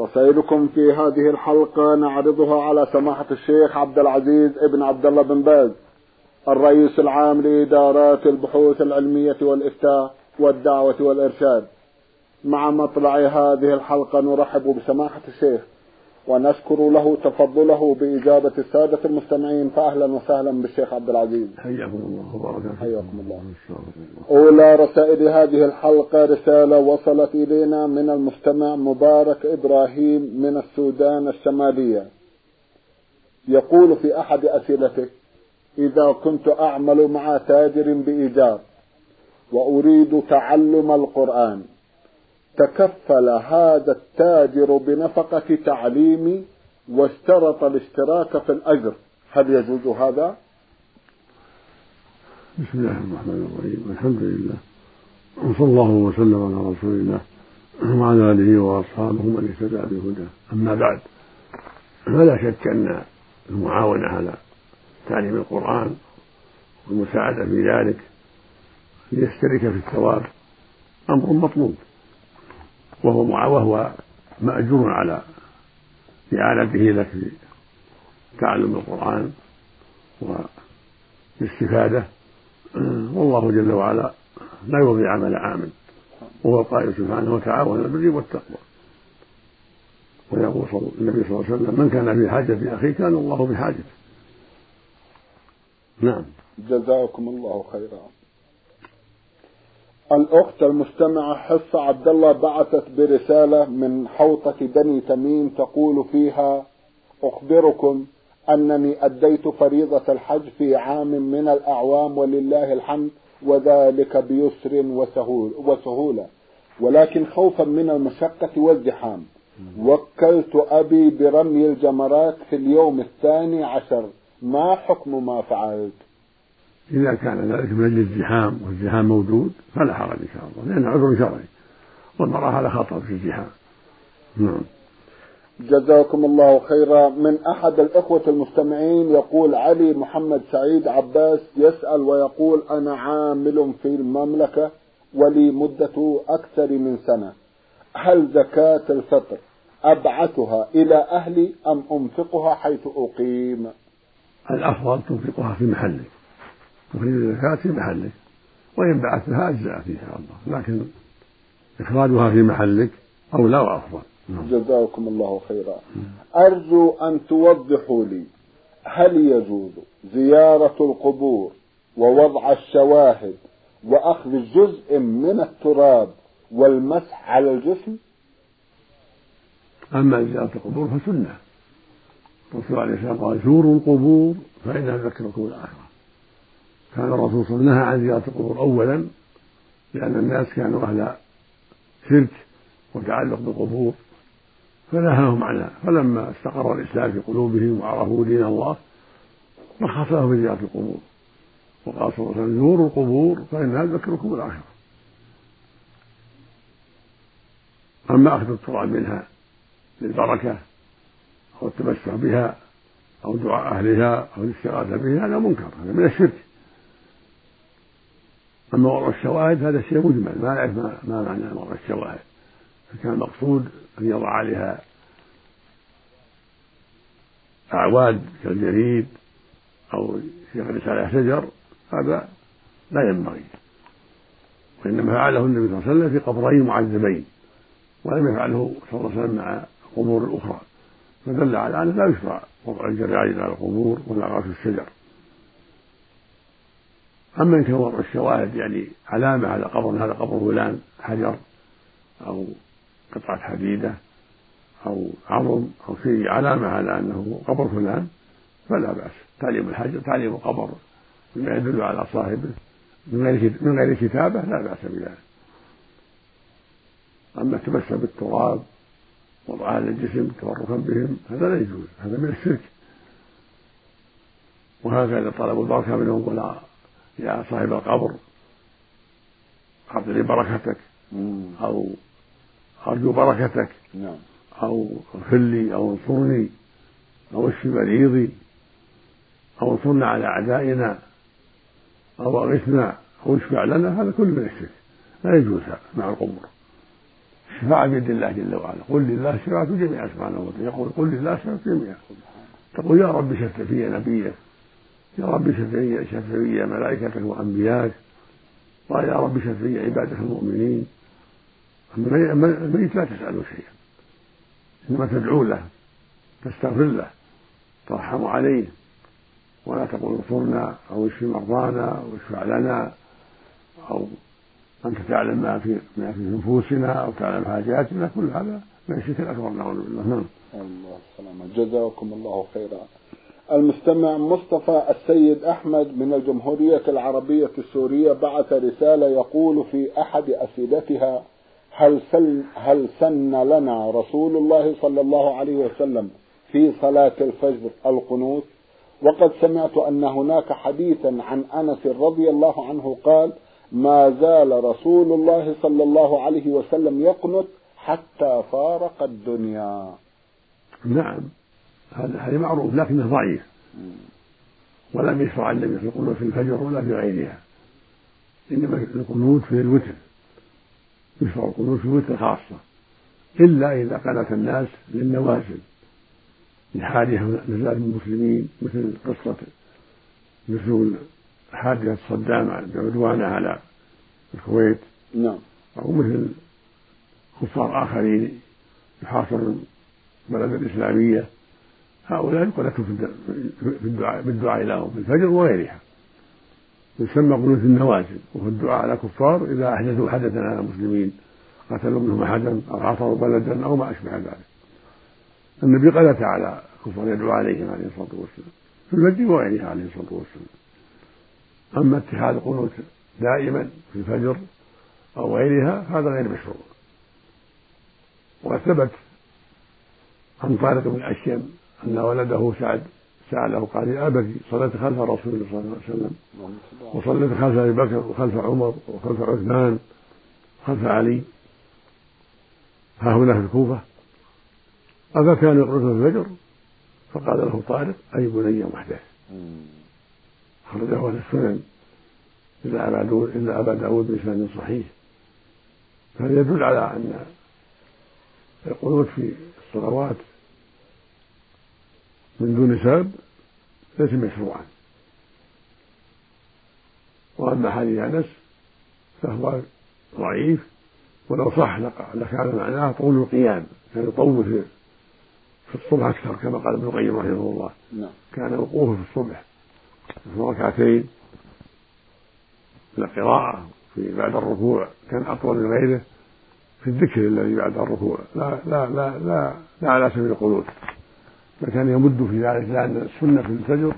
رسائلكم في هذه الحلقة نعرضها على سماحة الشيخ عبد العزيز ابن عبد الله بن باز الرئيس العام لإدارات البحوث العلمية والإفتاء والدعوة والإرشاد. مع مطلع هذه الحلقة نرحب بسماحة الشيخ. ونشكر له تفضله بإجابة السادة المستمعين فأهلا وسهلا بالشيخ عبد العزيز. حياكم الله وبارك حياكم الله. أولى رسائل هذه الحلقة رسالة وصلت إلينا من المستمع مبارك إبراهيم من السودان الشمالية. يقول في أحد أسئلته إذا كنت أعمل مع تاجر بإيجار وأريد تعلم القرآن تكفل هذا التاجر بنفقة تعليمي واشترط الاشتراك في الأجر. هل يجوز هذا؟ بسم الله الرحمن الرحيم. الحمد لله. وصلى الله وسلم على رسول الله وعلى آله وأصحابه من اهتدى بهداه. أما بعد فلا شك أن المعاونة على تعليم القرآن والمساعدة في ذلك ليشترك في الثواب أمر مطلوب. وهو وهو مأجور على إعانته لك في تعلم القرآن والاستفادة والله جل وعلا لا يضيع عمل عامل وهو القائل سبحانه وتعاون البر والتقوى. ويقول النبي صلى الله عليه وسلم من كان في حاجة أخيه كان الله بحاجته. نعم. جزاكم الله خيرا. الأخت المستمعة حصة عبد الله بعثت برسالة من حوطة بني تميم تقول فيها أخبركم أنني أديت فريضة الحج في عام من الأعوام ولله الحمد وذلك بيسر وسهول وسهولة. ولكن خوفا من المشقة والزحام. وكلت أبي برمي الجمرات في اليوم الثاني عشر. ما حكم ما فعلت؟ إذا كان ذلك من أجل الزحام والزحام موجود فلا حرج إن شاء الله لأنه عذر شرعي والمرأة على خطر في الزحام. نعم. جزاكم الله خيرا. من أحد الإخوة المستمعين يقول علي محمد سعيد عباس يسأل ويقول أنا عامل في المملكة ولي مدة أكثر من سنة. هل زكاة الفطر أبعثها إلى أهلي أم أنفقها حيث أقيم؟ الأفضل تنفقها في محلك. تخرج الزكاة في محلك. وإن بعثتها أجزأت إن شاء الله. لكن إخراجها في محلك أولى وأفضل. نعم. جزاكم الله خيرا. أرجو أن توضحوا لي هل يجوز زيارة القبور ووضع الشواهد وأخذ جزء من التراب والمسح على الجسم؟ أما زيارة القبور فسنة. الرسول عليه الصلاة والسلام قال زوروا القبور فإنها تذكركم الآخرة. كان الرسول صلى الله عليه وسلم نهى عن زيارة القبور أولا لأن الناس كانوا أهل شرك وتعلق بالقبور فنهاهم عنها. فلما استقر الإسلام في قلوبهم وعرفوا دين الله رخص لهم بزيارة القبور. وقال صلى الله عليه وسلم زوروا القبور فإنها تذكركم الآخرة. أما أخذ التراب منها للبركة أو التمسح بها أو دعاء أهلها أو الاستغاثة بها هذا منكر هذا من الشرك. أما وضع الشواهد هذا شيء مجمل ما نعرف ما معنى وضع الشواهد. فكان المقصود أن يضع عليها أعواد كالجريد أو يغرس عليها شجر هذا لا ينبغي. وإنما فعله النبي صلى الله عليه وسلم في قبرين معذبين ولم يفعله صلى الله عليه وسلم مع القبور الأخرى فدل على أنه لا يشرع وضع الجرائد على القبور ولا غرس الشجر. أما إن كان وضع الشواهد يعني علامة على قبر هذا قبر فلان حجر أو قطعة حديدة أو عظم أو شيء علامة على أنه قبر فلان فلا بأس. تعليم الحجر تعليم القبر بما يدل على صاحبه من غير من غير كتابة لا بأس بذلك. أما التمسح بالتراب وضع على الجسم تبركا بهم هذا لا يجوز هذا من الشرك. وهكذا طلب البركة منهم ولا يا صاحب القبر. أعط لي بركتك أو أرجو بركتك. نعم. أو اغفر لي أو انصرني. أو اشف مريضي. أو انصرنا على أعدائنا. أو أغثنا. أو اشفع لنا. هذا كله من الشرك لا يجوز مع القبور. الشفاعة بيد الله جل وعلا. قل لله الشفاعة جميعا سبحانه وتعالى. يقول قل لله الشفاعة جميعا. تقول يا رب شف في نبيك يا رب شف في شف في ملائكتك وأنبياك قال يا رب شف في عبادك المؤمنين. الميت لا تسأله شيئا إنما تدعو له تستغفر له ترحم عليه ولا تقول انصرنا أو اشف مرضانا أو اشفع لنا أو أنت تعلم ما في ما في نفوسنا أو تعلم حاجاتنا. كل هذا من الشرك الأكبر نعوذ بالله. نعم. الله السلامة. جزاكم الله خيرا. المستمع مصطفى السيد أحمد من الجمهورية العربية السورية بعث رسالة يقول في أحد أسئلتها هل سن هل سن لنا رسول الله صلى الله عليه وسلم في صلاة الفجر القنوت؟ وقد سمعت أن هناك حديثا عن أنس رضي الله عنه قال ما زال رسول الله صلى الله عليه وسلم يقنت حتى فارق الدنيا. نعم. هذا هذا معروف لكنه ضعيف. ولم يشرع النبي في القنوت في الفجر ولا في غيرها. إنما القنوت في الوتر. يشرع القنوت في الوتر خاصة. إلا إذا قنت الناس للنوازل. لحادثه نزال المسلمين مثل قصة نزول حادثه صدام بعدوانه على الكويت. نعم. أو مثل كفار آخرين يحاصر البلد الإسلامية. هؤلاء يقنتوا في الدعاء بالدعاء لهم في الفجر وغيرها. يسمى قنوت النوازل وهو الدعاء على كفار إذا أحدثوا حدثا على المسلمين قتلوا منهم أحدا أو عصروا بلدا أو ما أشبه ذلك. النبي قنت على كفار يدعو عليهم عليه الصلاة والسلام في المسجد وغيرها عليه الصلاة والسلام. أما اتخاذ القنوت دائما في الفجر أو غيرها هذا غير مشروع. وقد ثبت عن طارق بن الأشيم أن ولده سعد سأله قال يا أبتي صليت خلف رسول الله صلى الله عليه وسلم وصليت خلف أبي بكر وخلف عمر وخلف عثمان وخلف علي. ها هنا في الكوفة. أفكانوا يقرؤون في الفجر فقال له طارق أي بني محدث أخرجه أهل السنن. إلا أبا داود إلا أبا داود بإسناد صحيح. فهذا يدل على أن القنوت في الصلوات من دون سبب ليس مشروعا. وأما حديث أنس فهو ضعيف ولو صح لكان معناه طول القيام. كان يطول في في الصبح أكثر كما قال ابن القيم رحمه الله. نعم. كان وقوفه في الصبح. في ركعتين القراءة في بعد الركوع كان أطول من غيره في الذكر الذي بعد الركوع. لا لا لا لا, لا على سبيل القنوت فكان يمد في ذلك لأن السنة في الفجر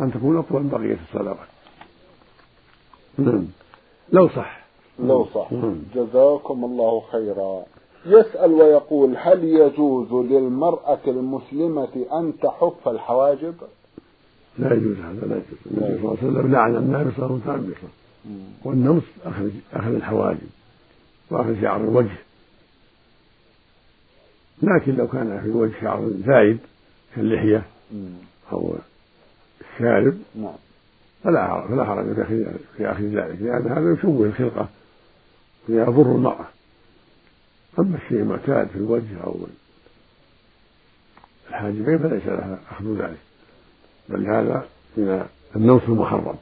أن تكون أطول من بقية الصلوات نعم لو صح. لو صح. جزاكم الله خيرا. يسأل ويقول هل يجوز للمرأة المسلمة أن تحف الحواجب؟ لا يجوز هذا لا يجوز. النبي صلى الله عليه وسلم لعن النامصة والمتنمصة والنمص أخذ أخذ الحواجب وأخذ شعر الوجه. لكن لو كان في الوجه شعر زايد كاللحية أو الشارب نعم. فلا فلا حرج في أخذ ذلك لأن هذا يشوه الخلقة ويضر المرأة. أما الشيء المعتاد في الوجه أو الحاجبين فليس لها أخذ ذلك. بل هذا من النوس المحرم.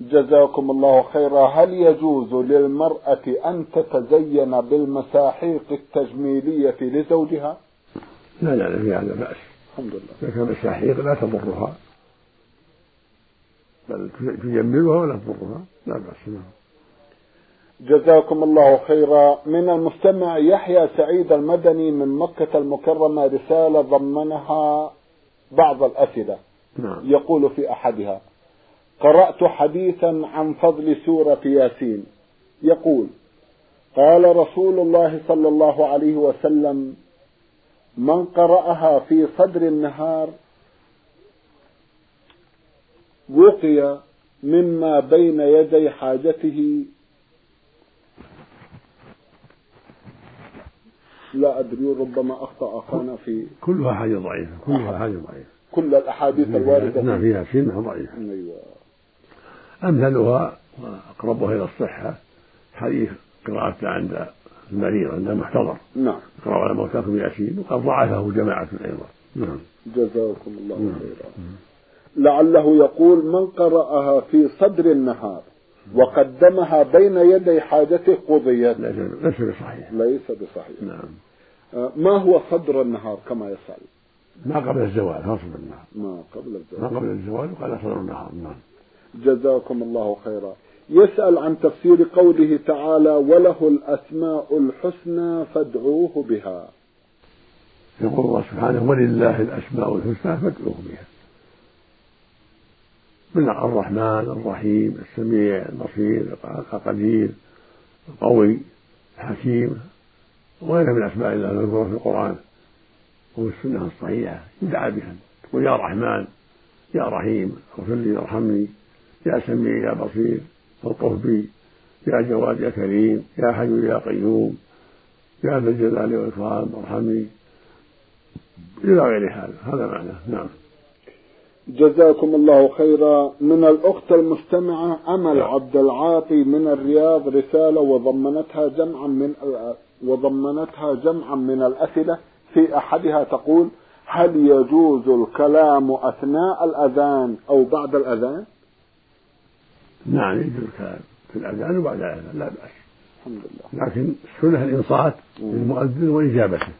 جزاكم الله خيرا. هل يجوز للمرأة أن تتزين بالمساحيق التجميلية لزوجها؟ لا لا في هذا بأس. الحمد لله. إذا كان السحيق لا تضرها. بل تجملها ولا تضرها. لا بأس جزاكم الله خيرا. من المستمع يحيى سعيد المدني من مكة المكرمة رسالة ضمنها بعض الأسئلة. نعم. يقول في أحدها قرأت حديثا عن فضل سورة ياسين. يقول قال رسول الله صلى الله عليه وسلم من قرأها في صدر النهار وقي مما بين يدي حاجته. لا أدري ربما أخطأ أخانا في كلها حاجة ضعيفة كلها حاجة ضعيفة. كل الأحاديث الواردة. نعم فيها سنة ضعيفة. أيوة. أمثلها وأقربها إلى الصحة حديث قراءته عند المريض عند المحتضر نعم. اقرأوا على موتاكم ياسين وقد ضعفه جماعة أيضا. نعم. جزاكم الله نعم. خيرا. لعله يقول من قرأها في صدر النهار وقدمها بين يدي حاجته قضيت. ليس بصحيح. ليس بصحيح. نعم. آه، ما هو صدر النهار كما يسأل؟ ما قبل الزوال فصل النهار. ما قبل ما الزواج قبل الزوال وقال صدر النهار. نعم. جزاكم الله خيرا. يسأل عن تفسير قوله تعالى وله الأسماء الحسنى فادعوه بها. يقول الله سبحانه ولله الأسماء الحسنى فادعوه بها. من الرحمن الرحيم السميع البصير القدير القوي الحكيم وغيرها من أسماء الله المذكورة في القرآن وفي السنة الصحيحة. يدعى بها. تقول يا رحمن يا رحيم اغفر لي وارحمني يا سميع يا بصير. الطف بي يا جواد يا كريم يا حي يا قيوم يا ذا الجلال والإكرام ارحمني. إلى غير هذا هذا معناه نعم. جزاكم الله خيرا. من الأخت المستمعة أمل عبد العاطي من الرياض رسالة وضمنتها جمعا من وضمنتها جمعا من الأسئلة في أحدها تقول هل يجوز الكلام أثناء الأذان أو بعد الأذان؟ نعم يجوز في الأذان وبعد الأذان لا بأس. الحمد لله. لكن السنة الإنصات للمؤذن وإجابته.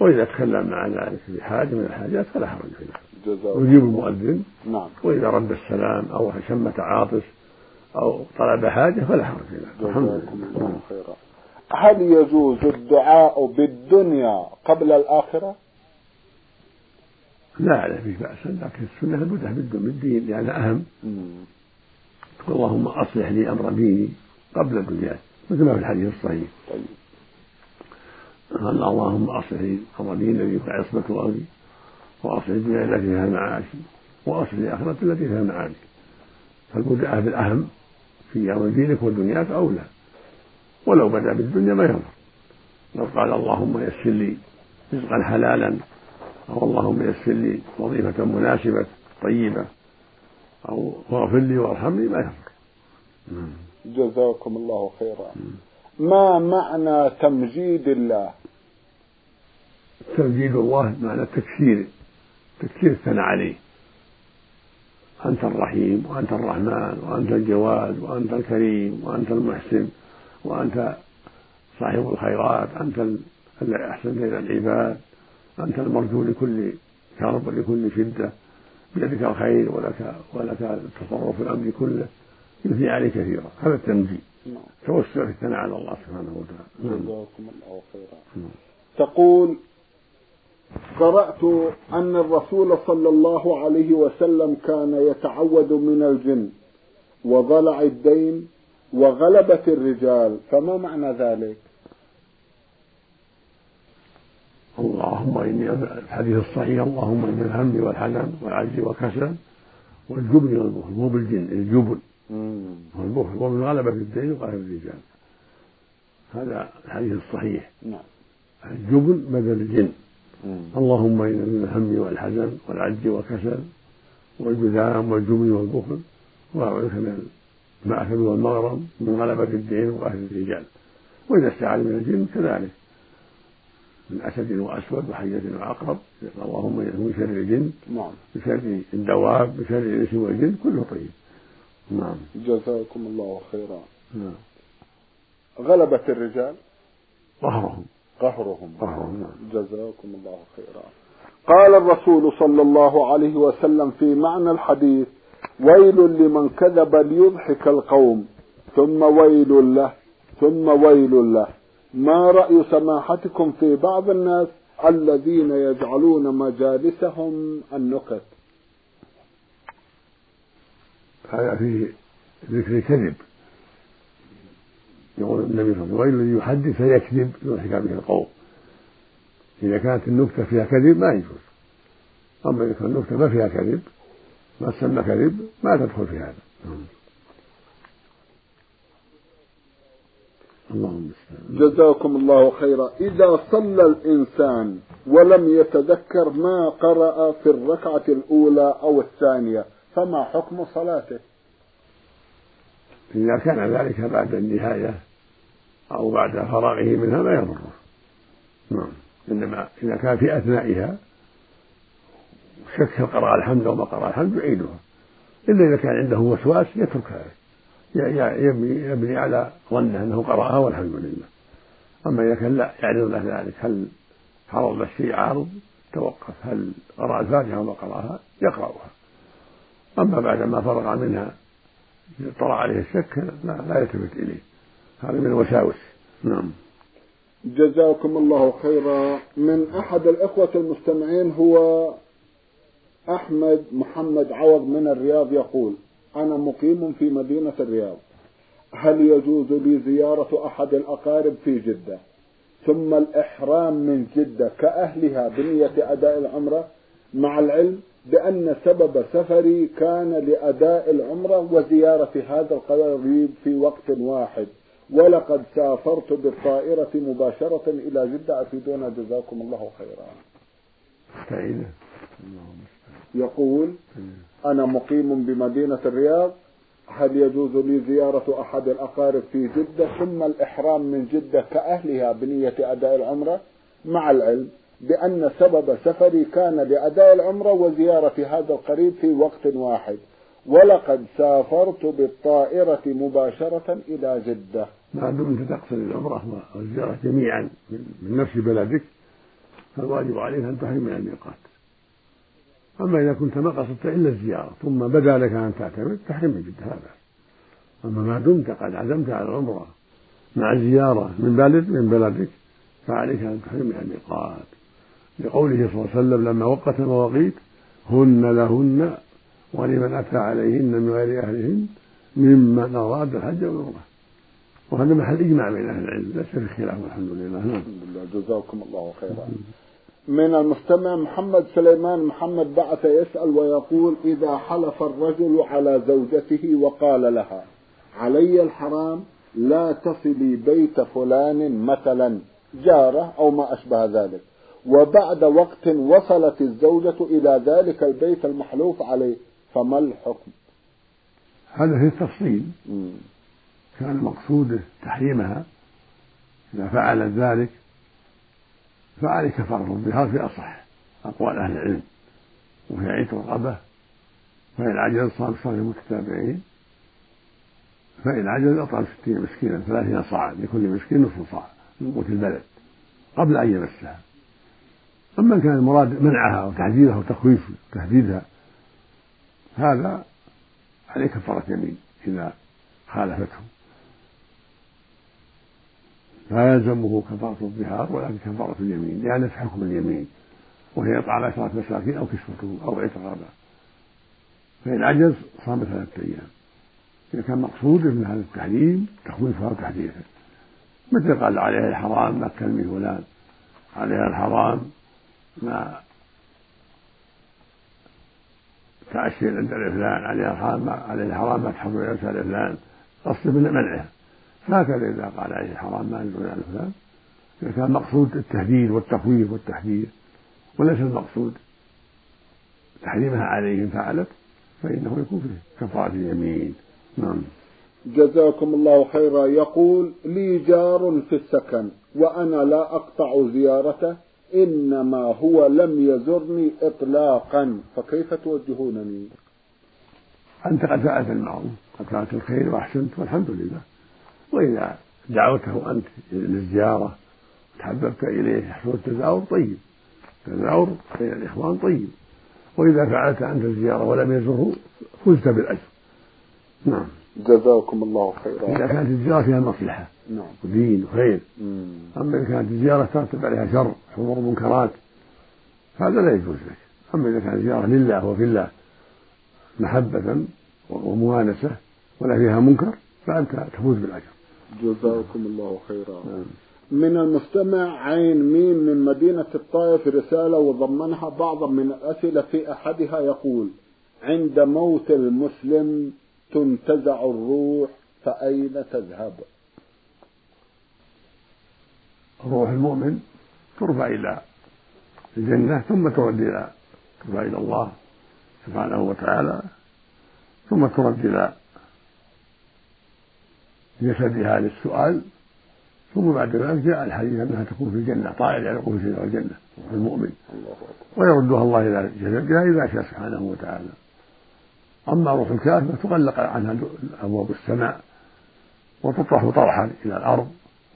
وإذا تكلم مع ذلك في حاجة من الحاجات فلا حرج في ذلك يجيب المؤذن. نعم. وإذا رد السلام أو شمت عاطس أو طلب حاجة فلا حرج في ذلك الحمد لله. خيرا. هل يجوز الدعاء بالدنيا قبل الآخرة؟ لا لا فيه بأس. لكن السنة البدء بالدين لأنها أهم. تقول اللهم أصلح لي أمر ديني قبل الدنيا مثل ما في الحديث الصحيح. طيب. قال اللهم أصلح لي أمر ديني الذي هو عصمة أمري وأصلح الدنيا التي فيها معاشي وأصلح الآخرة التي فيها معادي فالبدء بالأهم في أمر دينك ودنياك أولى. ولو بدأ بالدنيا ما يضر لو قال اللهم يسر لي رزقا حلالا أو اللهم يسر لي وظيفة مناسبة طيبة أو واغفر لي وارحمني ما يضر جزاكم الله خيرا. ما معنى تمجيد الله؟ تمجيد الله معنى التكثير تكثير الثناء عليه. أنت الرحيم وأنت الرحمن وأنت الجواد وأنت الكريم وأنت المحسن وأنت صاحب الخيرات أنت الذي أحسنت إلى العباد أنت المرجو لكل كرب ولكل شدة. بيدك الخير ولك ولك التصرف في الأمر كله يثني عليه كثيرا. هذا التمجيد نعم. توسع في الثناء على الله سبحانه وتعالى. نعم. جزاكم الله خيرا. نعم. تقول قرأت أن الرسول صلى الله عليه وسلم كان يتعوذ من الجن وضلع الدين وغلبة الرجال فما معنى ذلك؟ اللهم إني الحديث الصحيح اللهم إن الهم والحزن والعجز والكسل والجبن والبخل مو بالجن الجبن. والبخل ومن غلبة الدين وقهر الرجال. هذا الحديث الصحيح. نعم. الجبن بدل الجن. اللهم إن من الهم والحزن والعجز والكسل والجذام والجبن والبخل. وأعوذ بك من المأثم والمغرم من غلبة الدين وقهر الرجال. وإذا استعاذ من الجن كذلك. من أسد وأسود وحية وعقرب اللهم من شر الجن نعم. بشر الدواب بشر الإنس والجن كله طيب. نعم. جزاكم الله خيرا. نعم. غلبة الرجال؟ قهرهم. قهرهم. قهرهم نعم. جزاكم الله خيرا. قال الرسول صلى الله عليه وسلم في معنى الحديث ويل لمن كذب ليضحك القوم ثم ويل له ثم ويل له. ما رأي سماحتكم في بعض الناس الذين يجعلون مجالسهم النكت؟ هذا فيه ذكر الكذب يقول النبي صلى الله عليه وسلم ويل يحدث فيكذب يضحك به القوم إذا كانت النكتة فيها كذب ما يجوز. أما إذا كانت النكتة ما فيها كذب ما تسمى كذب ما تدخل في هذا. اللهم جزاكم الله خيرا. إذا صلى الإنسان ولم يتذكر ما قرأ في الركعة الأولى أو الثانية فما حكم صلاته؟ إذا كان ذلك بعد النهاية أو بعد فراغه منها لا يضره. نعم. إنما إذا كان في أثنائها شك قرأ الحمد أو ما قرأ الحمد يعيدها. إلا إذا كان عنده وسواس يتركها. يبني على ظنه أنه قرأها والحمد لله. أما إذا كان لا يعرض له ذلك هل حرم الشيء عارض توقف. هل قرأ الفاتحة وما قرأها؟ يقرأها. أما بعد ما فرغ منها طرأ عليه الشك لا, لا يلتفت إليه. هذا من الوساوس نعم. جزاكم الله خيرا. من أحد الإخوة المستمعين هو أحمد محمد عوض من الرياض يقول أنا مقيم في مدينة الرياض. هل يجوز لي زيارة أحد الأقارب في جدة؟ ثم الإحرام من جدة كأهلها بنية أداء العمرة مع العلم بأن سبب سفري كان لأداء العمرة وزيارة هذا القريب في وقت واحد. ولقد سافرت بالطائرة مباشرة إلى جدة. أفيدونا جزاكم الله خيرا. يقول أنا مقيم بمدينة الرياض هل يجوز لي زيارة أحد الأقارب في جدة؟ ثم الإحرام من جدة كأهلها بنية أداء العمرة. مع العلم بأن سبب سفري كان لأداء العمرة وزيارة هذا القريب في وقت واحد. ولقد سافرت بالطائرة مباشرة إلى جدة. ما دمت تقصد العمرة والزيارة جميعا من نفس بلدك. فالواجب عليك أن تحرم من الميقات. أما إذا كنت ما قصدت إلا الزيارة ثم بدا لك أن تعتمد تحرم من جدة هذا. أما ما دمت قد عزمت على العمرة مع زيارة من بلد من بلدك فعليك أن تحرم من الميقات لقوله صلى الله عليه وسلم لما وقت المواقيت هن لهن ولمن أتى عليهن من غير أهلهن ممن أراد الحج والعمرة. وهذا محل إجماع بين أهل العلم ليس في خلاف الحمد لله. نعم. الحمد لله. جزاكم الله خيرا. من المستمع محمد سليمان. محمد بعث يسأل ويقول إذا حلف الرجل على زوجته وقال لها علي الحرام لا تصلي بيت فلان مثلا جارة أو ما أشبه ذلك. وبعد وقت وصلت الزوجة إلى ذلك البيت المحلوف عليه فما الحكم؟ هذا في التفصيل. كان مقصوده تحريمها إذا فعلت ذلك فعليه كفارة الظهار في أصح أقوال أهل العلم. وهي عيد رقبة فإن عجز صام صام متتابعين فإن عجز أطعم ستين مسكينا ثلاثين صاعا لكل مسكين نصف صاع من قوت البلد قبل أن يمسها. أما كان المراد منعها وتحديدها وتخويف وتهديدها هذا عليه كفارة يمين إذا خالفته. لا يلزمه كفارة الظهار ولكن كفارة اليمين لأن في حكم اليمين وهي إطعام عشرة مساكين أو كسوتهم أو عتق رقبة فإن عجز صام ثلاثة أيام. إذا كان مقصود من هذا التحريم تخويفها وتحديثها مثل قال عليها الحرام ما تكلمي فلان عليها الحرام ما تعشي عند فلان عليها الحرام عليها الحرام ما تحضر عند فلان قصد منعها هكذا إذا قال عليه حرام ما ينزل على فلان إذا كان مقصود التهديد والتخويف والتحذير وليس المقصود. تحريمها عليه إن فعلت فإنه يكون فيه كفارة اليمين. نعم. جزاكم الله خيرا. يقول لي جار في السكن وأنا لا أقطع زيارته إنما هو لم يزرني إطلاقا. فكيف توجهونني؟ أنت قد فعلت المعروف قد فعلت الخير وأحسنت والحمد لله. وإذا دعوته أنت للزيارة تحببت إليه يحصل التزاور طيب. التزاور بين الإخوان طيب. وإذا فعلت أنت الزيارة ولم يزره فزت بالأجر. نعم. جزاكم الله خيرا. إذا كانت الزيارة فيها مصلحة. نعم. ودين وخير. أما إذا كانت الزيارة ترتب عليها شر حضور منكرات هذا لا يجوز لك. أما إذا كانت زيارة لله وفي الله محبة وموانسة ولا فيها منكر فأنت تفوز بالأجر. جزاكم الله خيرا نعم. من المستمع عين ميم من مدينة الطائف رسالة وضمنها بعضا من الأسئلة في أحدها يقول عند موت المسلم تنتزع الروح فأين تذهب روح المؤمن ترفع إلى الجنة ثم ترد إلى ترفع إلى الله سبحانه وتعالى ثم ترد إلى جسدها للسؤال ثم بعد ذلك جاء الحديث أنها تكون في الجنة طائر يعلق في الجنة روح المؤمن. ويردها الله إلى جسدها إذا شاء سبحانه وتعالى. أما روح الكافر فتغلق عنها أبواب السماء وتطرح طرحا إلى الأرض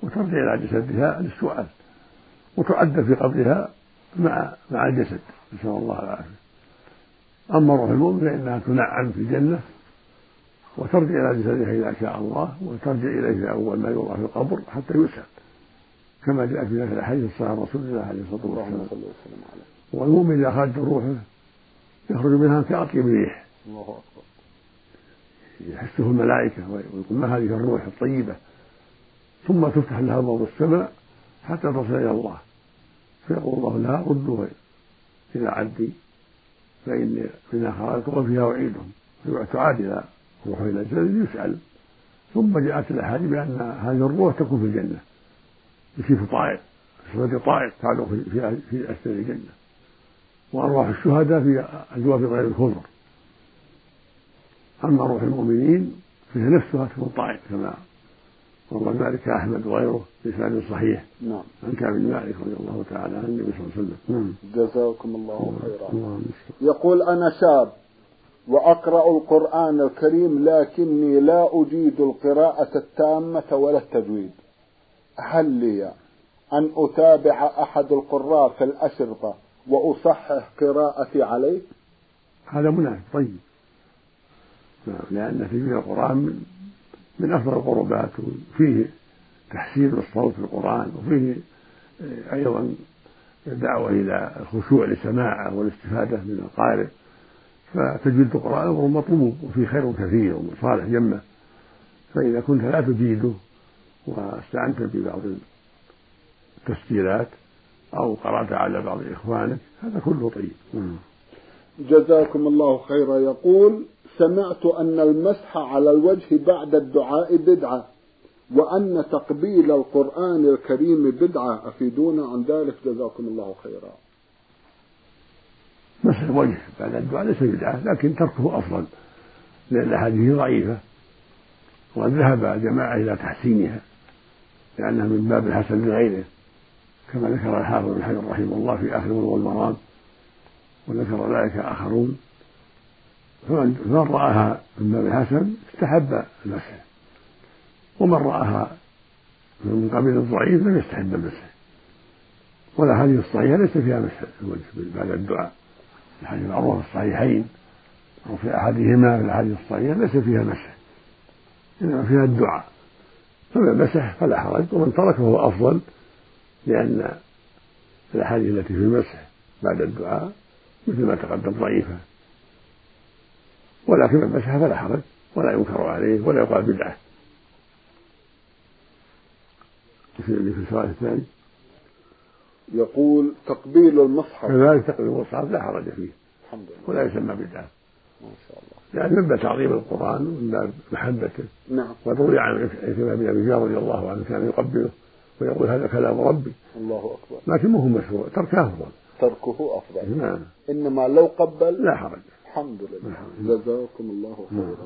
وترجع إلى جسدها للسؤال وتعد في قبرها مع مع الجسد نسأل الله العافية. أما روح المؤمن فإنها تنعم في الجنة وترجع إلى جسدها إذا شاء الله وترجع إليه أول ما يوضع في القبر حتى يسأل. كما جاء في ذلك الحديث الصحيح رسول الله عليه الصلاة والسلام. والمؤمن إذا خرج روحه يخرج منها كأطيب ريح الله أكبر. يحسه الملائكة ويقول ما هذه الروح الطيبة. ثم تفتح لها أبواب السماء حتى تصل إلى الله. فيقول الله لها ردوا إلى عبدي فإني منها خرجت وفيها أعيدهم. تعاد إلى روح إلى الجسد يسأل. ثم جاءت الأحاديث بأن هذه الروح تكون في الجنة. يصير طائر صفة طائر تعلق في في أسفل الجنة. وأرواح الشهداء في أجواف غير الخضر. أما روح المؤمنين فهي نفسها تكون طائر كما روى ذلك أحمد وغيره بإسناد صحيح. نعم. عن كعب بن مالك رضي الله تعالى عن النبي صلى الله عليه وسلم. نعم. جزاكم الله خيرا. يقول أنا شاب. وأقرأ القرآن الكريم لكني لا أجيد القراءة التامة ولا التجويد. هل لي أن أتابع أحد القراء في الأشرطة وأصحح قراءتي عليه؟ هذا مناسب طيب. نعم، لأن تجويد القرآن من, من أفضل القربات وفيه تحسين الصوت في القرآن وفيه آه، أيضا دعوة إلى الخشوع لسماعه والاستفادة من القارئ. فتجويد القرآن أمر مطلوب وفيه خير كثير ومصالح جمة فإذا كنت لا تجيده واستعنت ببعض التسجيلات أو قرأت على بعض إخوانك هذا كله طيب. جزاكم الله خيرا. يقول سمعت أن المسح على الوجه بعد الدعاء بدعة وأن تقبيل القرآن الكريم بدعة. أفيدونا عن ذلك. جزاكم الله خيرا. مسح الوجه بعد الدعاء ليس بدعة لكن تركه أفضل لأن الأحاديث ضعيفة. وذهب جماعة إلى تحسينها لأنها من باب الحسن لغيره كما ذكر الحافظ بن حجر رحمه الله في آخر بلوغ المرام وذكر ذلك آخرون. فمن رآها من باب الحسن استحب المسح ومن رآها من قبيل الضعيف لم يستحب المسح والأحاديث الصحيحة ليس فيها مسح الوجه بعد الدعاء. الحديث المعروف في الصحيحين أو في أحدهما في الأحاديث الصحيحة ليس فيها مسح إنما فيها الدعاء. فمن مسح فلا حرج ومن تركه هو أفضل لأن الأحاديث التي في المسح بعد الدعاء مثل ما تقدم ضعيفة. ولكن من مسح فلا حرج ولا ينكر عليه ولا يقال بدعة. في السؤال الثاني يقول تقبيل المصحف. كذلك تقبيل المصحف لا حرج فيه. الحمد لله. ولا يسمى بدعة ما شاء الله. يعني من باب تعظيم القرآن ومن باب محبته. نعم. وقد روي عن عكرمة بن أبي رضي الله عنه كان يقبله ويقول هذا كلام ربي. الله أكبر. لكن ما هو مشروع تركه أفضل. تركه أفضل. نعم. إنما لو قبل لا حرج. الحمد لله. جزاكم الله خيرا.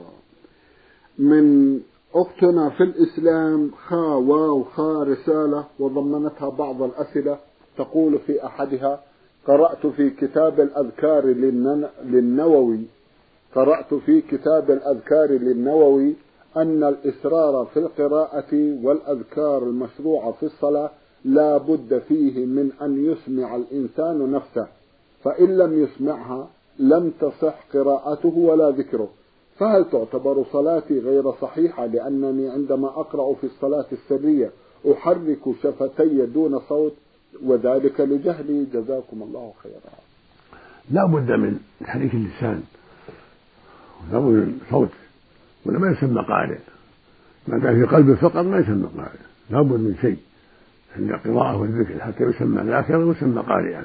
من أختنا في الإسلام خا واو خا رسالة وضمنتها بعض الأسئلة. تقول في أحدها قرأت في كتاب الأذكار للنووي. قرأت في كتاب الأذكار للنووي أن الإصرار في القراءة والأذكار المشروعة في الصلاة لا بد فيه من أن يسمع الإنسان نفسه فإن لم يسمعها لم تصح قراءته ولا ذكره. فهل تعتبر صلاتي غير صحيحة؟ لأنني عندما أقرأ في الصلاة السرية أحرك شفتي دون صوت؟ وذلك لجهلي جزاكم الله خيرا. لا بد من تحريك اللسان. لا بد من صوت. ولا ما يسمى قارئ. ما كان في قلبه فقط ما يسمى قارئ. لا بد من شيء. عند القراءة والذكر حتى يسمى ذاكرا ويسمى قارئا.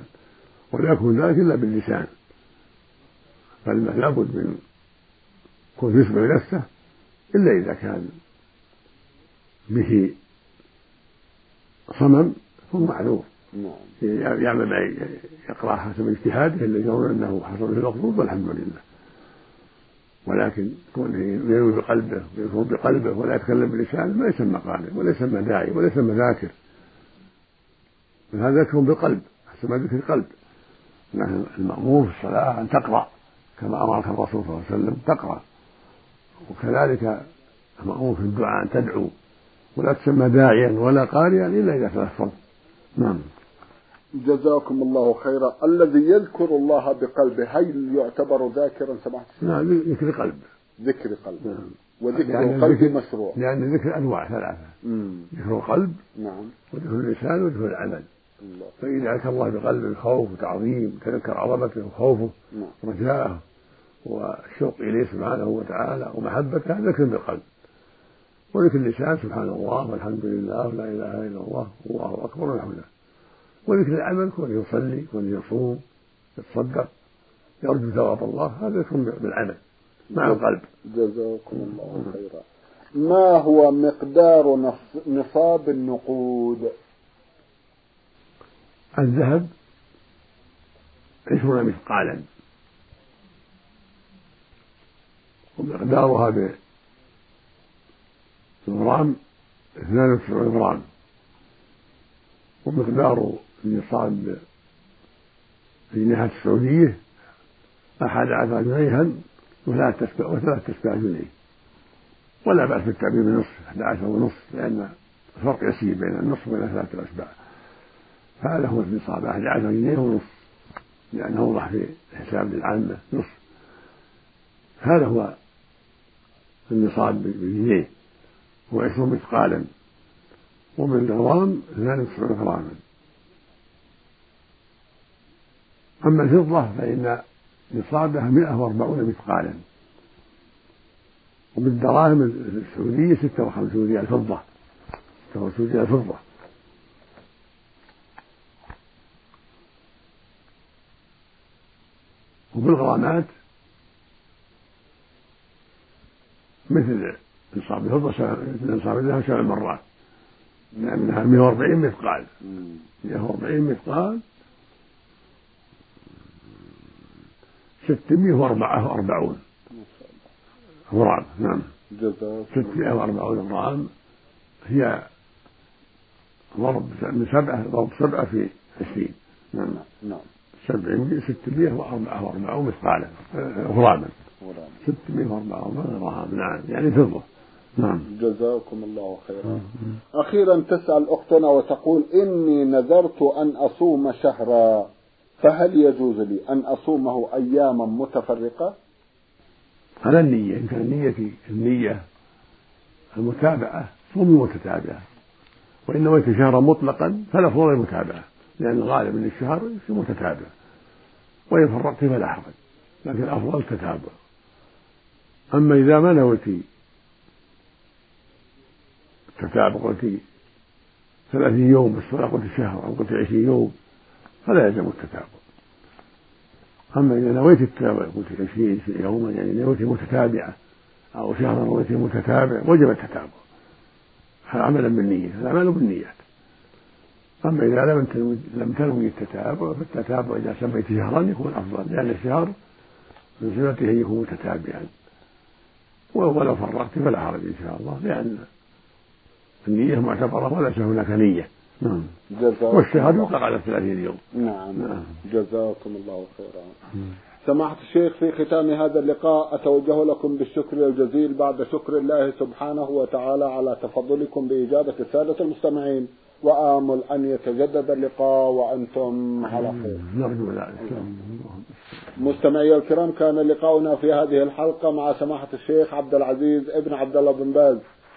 ولا يكون ذلك إلا باللسان. فالماء لابد من كون يشبع نفسه إلا إذا كان به صمم فهو معذور. نعم. يعمل ما يقرأ حسب اجتهاده الذي يرون أنه حصل به المقصود والحمد لله. ولكن كونه ينوي بقلبه ويفهم بقلبه ولا يتكلم بلسانه ما يسمى قارئ ولا يسمى داعي ولا يسمى ذاكر هذا ذكر بالقلب حسب ذكر القلب. لكن المأمور في الصلاة أن تقرأ كما أمرك الرسول صلى الله عليه وسلم تقرأ. وكذلك المأمور في الدعاء أن تدعو ولا تسمى داعيا ولا قارئا إلا إذا تلفظ. نعم. جزاكم الله خيرا. الذي يذكر الله بقلبه هل يعتبر ذاكرا سمعت نعم ذكر قلب. ذكر قلب. نعم. وذكر القلب مشروع. لأن ذكر أنواع ثلاثة. مم. ذكر القلب نعم. وذكر اللسان وذكر العمل. الله. فإذا ذكر الله بقلب خوف وتعظيم تذكر عظمته وخوفه نعم. ورجاءه والشوق إليه سبحانه وتعالى ومحبته ذكر بالقلب. وذكر اللسان سبحان الله والحمد لله ولا إله إلا الله والله أكبر والحمد لله. وذكر العمل كونه يصلي كونه يصوم يتصدق يرجو ثواب الله هذا يكون بالعمل مع القلب. جزاكم الله خيرا. ما هو مقدار نصاب النقود؟ الذهب عشرون مثقالا. ومقدارها بالغرام اثنان وتسعون غرام ومقدار النصاب في الناحية السعودية أحد عشر جنيها وثلاث تسبع وثلاث تسبع جنيه ولا بأس بالتعبير بنصف أحد عشر ونصف لأن الفرق يسير بين النصف وبين ثلاثة أسباع. فهذا هو النصاب أحد عشر جنيه ونصف لأنه أوضح في الحساب للعامة نصف. هذا هو النصاب بالجنيه هو عشرون مثقالا وبالغرام اثنان وتسعون غراما. أما الفضة فإن نصابها مئة وأربعون مثقالا. وبالدراهم السعودية ستة وخمسون ريال فضة. ستة وخمسون ريال فضة. وبالغرامات مثل نصاب الفضة مثل نصاب الذهب سبع مرات. لأنها 140 مثقال. 140 مثقال 644 غرام نعم. 644 غرام. هي ضرب من سبعة ضرب سبعة في عشرين. نعم. نعم. ستمية وأربعة وأربعون مثقالا غراما. ستمية وأربعة غرام نعم. يعني فضة. نعم. جزاكم الله خيرا. أخيرا تسأل أختنا وتقول إني نذرت أن أصوم شهرا. فهل يجوز لي أن أصومه أياما متفرقة؟ على النية إن كان نيتي النية المتابعة صومي متتابعة وإن نويت شهرا مطلقا فالأفضل المتابعة لأن الغالب أن الشهر متتابع. وإن فرقت فلا حرج لكن الأفضل التتابع أما إذا ما نويت التتابع قلت ثلاثين يوم بس ولا قلت شهر أو قلت عشرين يوم فلا يلزم التتابع. أما إذا نويت التتابع قلت عشرين يوما يعني نويت متتابعة أو شهرا نويت متتابع وجب التتابع. هذا عملا بالنية الأعمال بالنيات. أما إذا لم لم تنوي التتابع فالتتابع إذا سميت شهرا يكون أفضل لأن الشهر من سنته أن يكون متتابعا. ولو فرقت فلا حرج إن شاء الله لأن النية معتبرة وليس هناك نية. نعم. والشهر يوقع على ثلاثين يوم. نعم. نعم. جزاكم الله خيرا. سماحة الشيخ في ختام هذا اللقاء أتوجه لكم بالشكر الجزيل بعد شكر الله سبحانه وتعالى على تفضلكم بإجابة السادة المستمعين وآمل أن يتجدد اللقاء وأنتم على خير. نرجو ذلك. مستمعي الكرام كان لقاؤنا في هذه الحلقة مع سماحة الشيخ عبد العزيز ابن عبد الله بن باز.